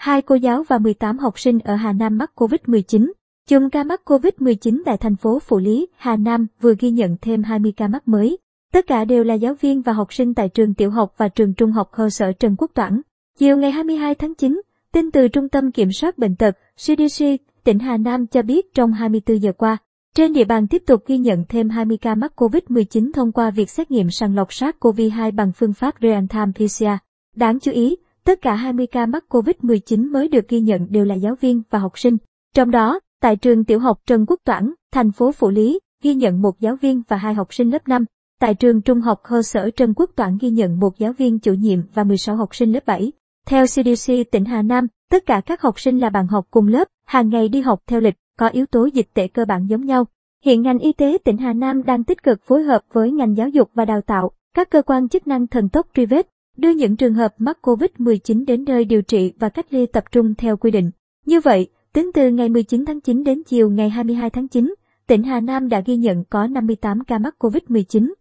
hai cô giáo và 18 học sinh ở Hà Nam mắc COVID-19. Chùm ca mắc COVID-19 tại thành phố Phủ Lý, Hà Nam vừa ghi nhận thêm 20 ca mắc mới. Tất cả đều là giáo viên và học sinh tại trường tiểu học và trường trung học cơ sở Trần Quốc Toản. Chiều ngày 22 tháng 9, tin từ Trung tâm Kiểm soát Bệnh tật CDC tỉnh Hà Nam cho biết trong 24 giờ qua, trên địa bàn tiếp tục ghi nhận thêm 20 ca mắc COVID-19 thông qua việc xét nghiệm sàng lọc SARS-CoV-2 bằng phương pháp real-time PCR. Đáng chú ý, tất cả 20 ca mắc COVID-19 mới được ghi nhận đều là giáo viên và học sinh. Trong đó, tại trường tiểu học Trần Quốc Toản, thành phố Phủ Lý, ghi nhận một giáo viên và hai học sinh lớp 5. Tại trường trung học cơ sở Trần Quốc Toản ghi nhận một giáo viên chủ nhiệm và 16 học sinh lớp 7. Theo CDC tỉnh Hà Nam, tất cả các học sinh là bạn học cùng lớp, hàng ngày đi học theo lịch, có yếu tố dịch tễ cơ bản giống nhau. Hiện ngành y tế tỉnh Hà Nam đang tích cực phối hợp với ngành giáo dục và đào tạo, các cơ quan chức năng thần tốc truy vết, đưa những trường hợp mắc COVID-19 đến nơi điều trị và cách ly tập trung theo quy định. Như vậy, tính từ ngày 19 tháng 9 đến chiều ngày 22 tháng 9, tỉnh Hà Nam đã ghi nhận có 58 ca mắc COVID-19,